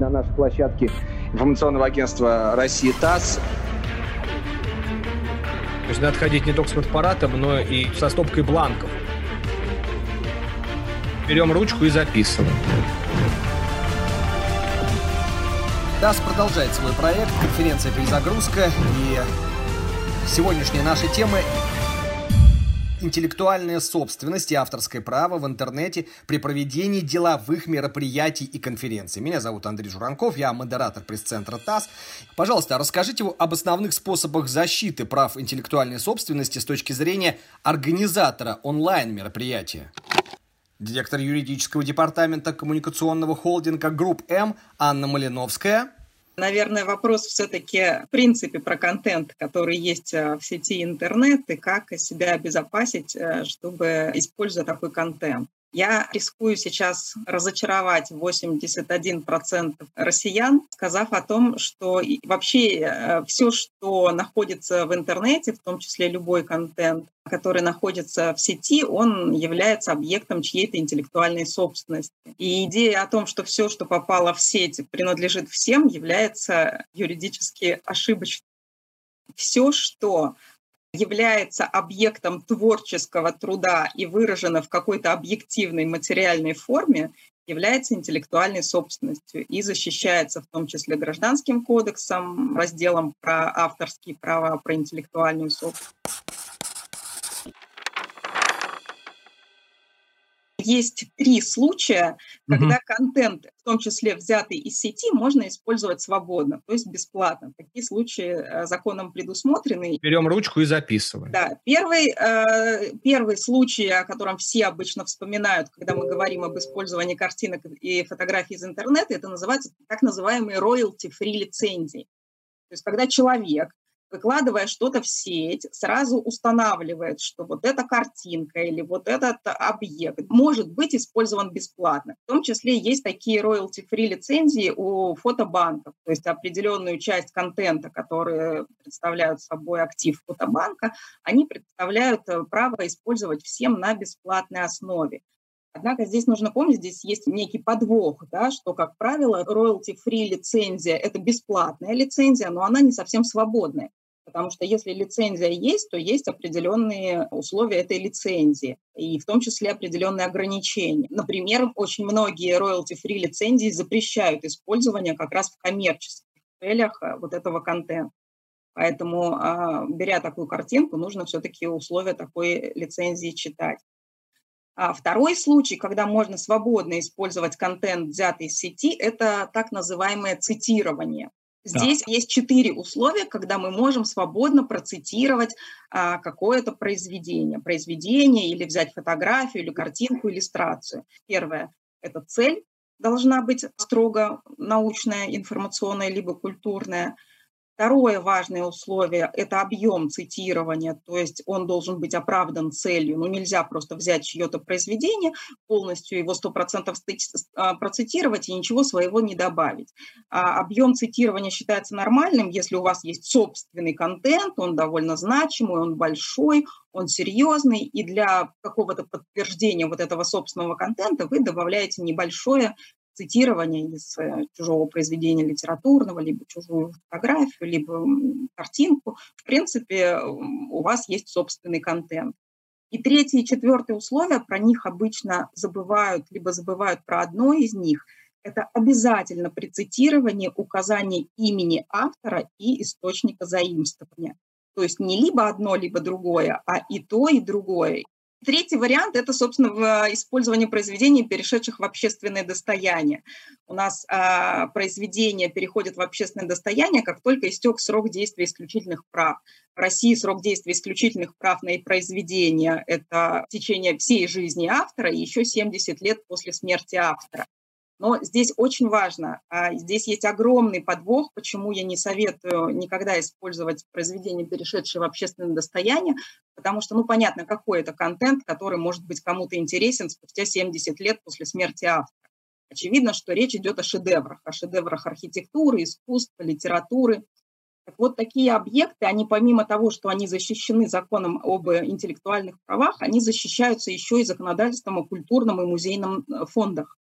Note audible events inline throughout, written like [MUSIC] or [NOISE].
на нашей площадке информационного агентства «Россия ТАСС». То есть надо ходить не только с фотоаппаратом, но и со стопкой бланков. Берем ручку и записываем. ТАСС продолжает свой проект, конференция «Перезагрузка». И сегодняшняя наша тема интеллектуальная собственность и авторское право в интернете при проведении деловых мероприятий и конференций. Меня зовут Андрей Журанков, я модератор пресс-центра ТАСС. Пожалуйста, расскажите об основных способах защиты прав интеллектуальной собственности с точки зрения организатора онлайн-мероприятия. Директор юридического департамента коммуникационного холдинга GroupM Анна Малиновская – Наверное, вопрос все-таки в принципе про контент, который есть э, в сети интернет, и как себя обезопасить, э, чтобы использовать такой контент. Я рискую сейчас разочаровать 81% россиян, сказав о том, что вообще э, все, что находится в интернете, в том числе любой контент, который находится в сети, он является объектом чьей-то интеллектуальной собственности. И идея о том, что все, что попало в сеть, принадлежит всем, является юридически ошибочной. Все, что является объектом творческого труда и выражено в какой-то объективной материальной форме, является интеллектуальной собственностью и защищается в том числе гражданским кодексом, разделом про авторские права, про интеллектуальную собственность. Есть три случая, когда угу. контент, в том числе взятый из сети, можно использовать свободно, то есть бесплатно. Такие случаи э, законом предусмотрены. Берем ручку и записываем. Да, первый, э, первый случай, о котором все обычно вспоминают, когда мы говорим об использовании картинок и фотографий из интернета, это называется так называемые royalty-free лицензии. То есть когда человек выкладывая что-то в сеть, сразу устанавливает, что вот эта картинка или вот этот объект может быть использован бесплатно. В том числе есть такие royalty-free лицензии у фотобанков, то есть определенную часть контента, который представляют собой актив фотобанка, они представляют э, право использовать всем на бесплатной основе. Однако здесь нужно помнить, здесь есть некий подвох, да, что, как правило, royalty-free лицензия – это бесплатная лицензия, но она не совсем свободная. Потому что если лицензия есть, то есть определенные условия этой лицензии, и в том числе определенные ограничения. Например, очень многие royalty-free лицензии запрещают использование как раз в коммерческих целях э, вот этого контента. Поэтому, а, беря такую картинку, нужно все-таки условия такой лицензии читать. А второй случай, когда можно свободно использовать контент, взятый из сети, это так называемое цитирование. Здесь да. есть четыре условия, когда мы можем свободно процитировать а, какое-то произведение. Произведение или взять фотографию, или картинку, иллюстрацию. Первое – это цель должна быть строго научная, информационная, либо культурная – Второе важное условие – это объем цитирования, то есть он должен быть оправдан целью. Ну, нельзя просто взять чье-то произведение, полностью его 100% а, процитировать и ничего своего не добавить. А объем цитирования считается нормальным, если у вас есть собственный контент, он довольно значимый, он большой, он серьезный, и для какого-то подтверждения вот этого собственного контента вы добавляете небольшое цитирование из э, чужого произведения литературного, либо чужую фотографию, либо картинку. В принципе, у вас есть собственный контент. И третье и четвертое условие, про них обычно забывают, либо забывают про одно из них, это обязательно при цитировании указание имени автора и источника заимствования. То есть не либо одно, либо другое, а и то, и другое. Третий вариант – это, собственно, в использовании произведений, перешедших в общественное достояние. У нас а, произведения переходят в общественное достояние, как только истек срок действия исключительных прав. В России срок действия исключительных прав на произведения – это течение всей жизни автора и еще 70 лет после смерти автора. Но здесь очень важно, а, здесь есть огромный подвох, почему я не советую никогда использовать произведения, перешедшие в общественное достояние, потому что, ну, понятно, какой это контент, который может быть кому-то интересен спустя 70 лет после смерти автора. Очевидно, что речь идет о шедеврах, о шедеврах архитектуры, искусства, литературы. Так вот, такие объекты, они помимо того, что они защищены законом об интеллектуальных правах, они защищаются еще и законодательством о культурном и музейном э, фондах.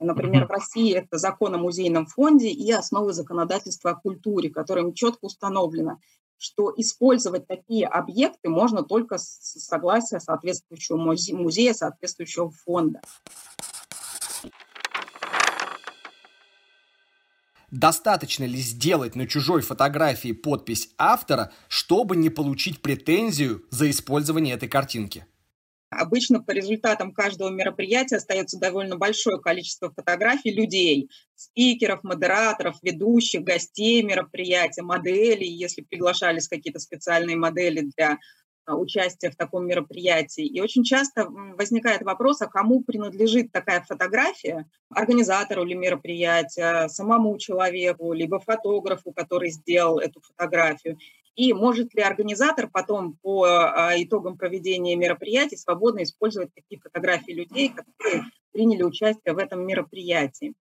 Например, в России это закон о музейном фонде и основы законодательства о культуре, которым четко установлено, что использовать такие объекты можно только с согласия соответствующего музея, соответствующего фонда. Достаточно ли сделать на чужой фотографии подпись автора, чтобы не получить претензию за использование этой картинки? Обычно по результатам каждого мероприятия остается довольно большое количество фотографий людей, спикеров, модераторов, ведущих, гостей мероприятия, моделей, если приглашались какие-то специальные модели для а, участия в таком мероприятии. И очень часто возникает вопрос, а кому принадлежит такая фотография? Организатору или мероприятия, самому человеку, либо фотографу, который сделал эту фотографию. И может ли организатор потом по а, итогам проведения мероприятий свободно использовать такие фотографии людей, которые приняли участие в этом мероприятии?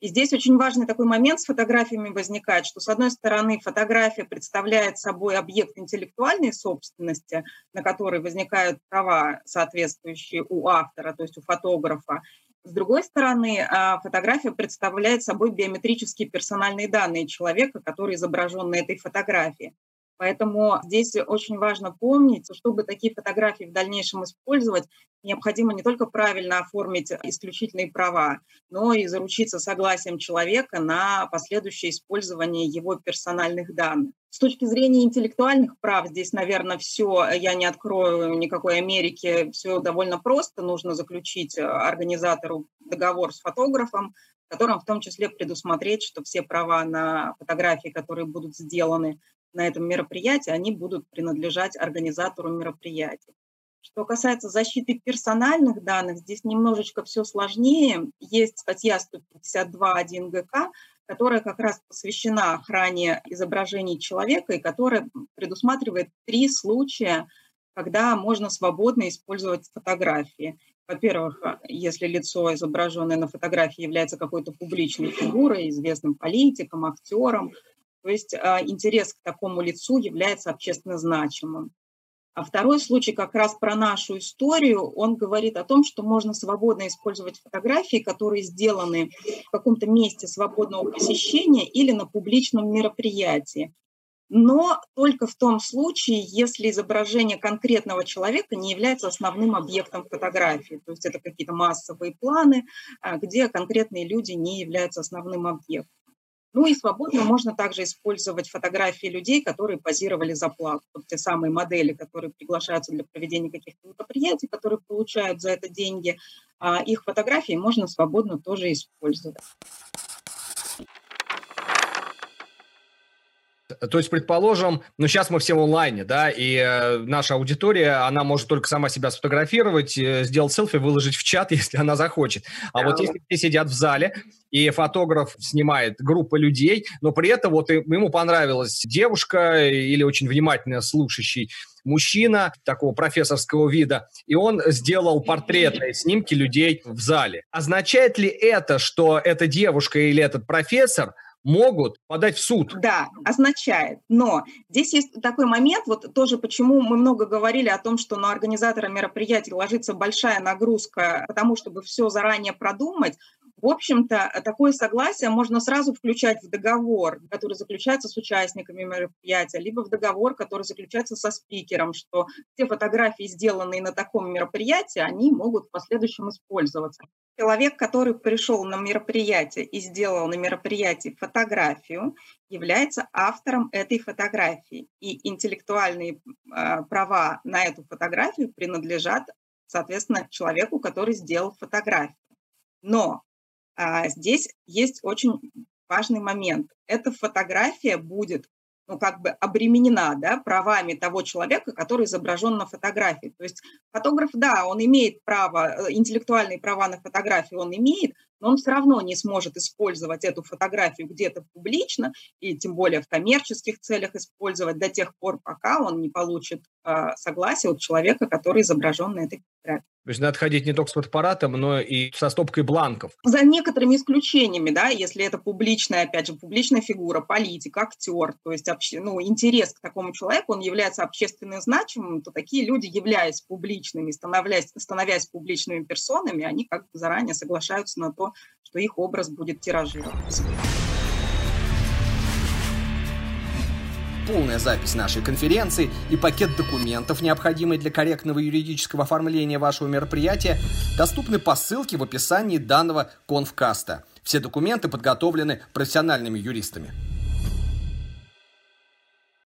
И здесь очень важный такой момент с фотографиями возникает, что, с одной стороны, фотография представляет собой объект интеллектуальной собственности, на который возникают права, соответствующие у автора, то есть у фотографа. С другой стороны, а, фотография представляет собой биометрические персональные данные человека, который изображен на этой фотографии. Поэтому здесь очень важно помнить, чтобы такие фотографии в дальнейшем использовать, необходимо не только правильно оформить исключительные права, но и заручиться согласием человека на последующее использование его персональных данных. С точки зрения интеллектуальных прав, здесь, наверное, все, я не открою никакой Америки, все довольно просто. Нужно заключить организатору договор с фотографом, в котором в том числе предусмотреть, что все права на фотографии, которые будут сделаны на этом мероприятии, они будут принадлежать организатору мероприятия. Что касается защиты персональных данных, здесь немножечко все сложнее. Есть статья 152.1 ГК, которая как раз посвящена охране изображений человека и которая предусматривает три случая, когда можно свободно использовать фотографии. Во-первых, если лицо, изображенное на фотографии, является какой-то публичной фигурой, известным политиком, актером, то есть а, интерес к такому лицу является общественно значимым. А второй случай как раз про нашу историю, он говорит о том, что можно свободно использовать фотографии, которые сделаны в каком-то месте свободного посещения или на публичном мероприятии. Но только в том случае, если изображение конкретного человека не является основным объектом фотографии. То есть это какие-то массовые планы, а, где конкретные люди не являются основным объектом. Ну и свободно можно также использовать фотографии людей, которые позировали за плату. Вот те самые модели, которые приглашаются для проведения каких-то мероприятий, которые получают за это деньги. А их фотографии можно свободно тоже использовать. То есть, предположим, ну сейчас мы все в онлайне, да, и э, наша аудитория, она может только сама себя сфотографировать, э, сделать селфи, выложить в чат, [LAUGHS] если она захочет. А да. вот если все сидят в зале, и фотограф снимает группу людей, но при этом вот ему понравилась девушка или очень внимательно слушающий мужчина такого профессорского вида, и он сделал портретные снимки людей в зале. Означает ли это, что эта девушка или этот профессор могут подать в суд. Да, означает. Но здесь есть такой момент, вот тоже почему мы много говорили о том, что на организатора мероприятий ложится большая нагрузка, потому чтобы все заранее продумать. В общем-то, такое согласие можно сразу включать в договор, который заключается с участниками мероприятия, либо в договор, который заключается со спикером, что все фотографии, сделанные на таком мероприятии, они могут в последующем использоваться. Человек, который пришел на мероприятие и сделал на мероприятии фотографию, является автором этой фотографии. И интеллектуальные э, права на эту фотографию принадлежат, соответственно, человеку, который сделал фотографию. Но а, здесь есть очень важный момент. Эта фотография будет ну, как бы обременена да, правами того человека, который изображен на фотографии. То есть фотограф, да, он имеет право, э, интеллектуальные права на фотографию он имеет, но он все равно не сможет использовать эту фотографию где-то публично, и тем более в коммерческих целях использовать до тех пор, пока он не получит э, согласия от человека, который изображен на этой фотографии. То есть надо ходить не только с фотоаппаратом, но и со стопкой бланков. За некоторыми исключениями, да, если это публичная, опять же, публичная фигура, политик, актер, то есть обще, ну, интерес к такому человеку, он является общественно значимым, то такие люди, являясь публичными, становясь, становясь публичными персонами, они как бы заранее соглашаются на то, что их образ будет тиражироваться. полная запись нашей конференции и пакет документов, необходимый для корректного юридического оформления вашего мероприятия, доступны по ссылке в описании данного конфкаста. Все документы подготовлены профессиональными юристами.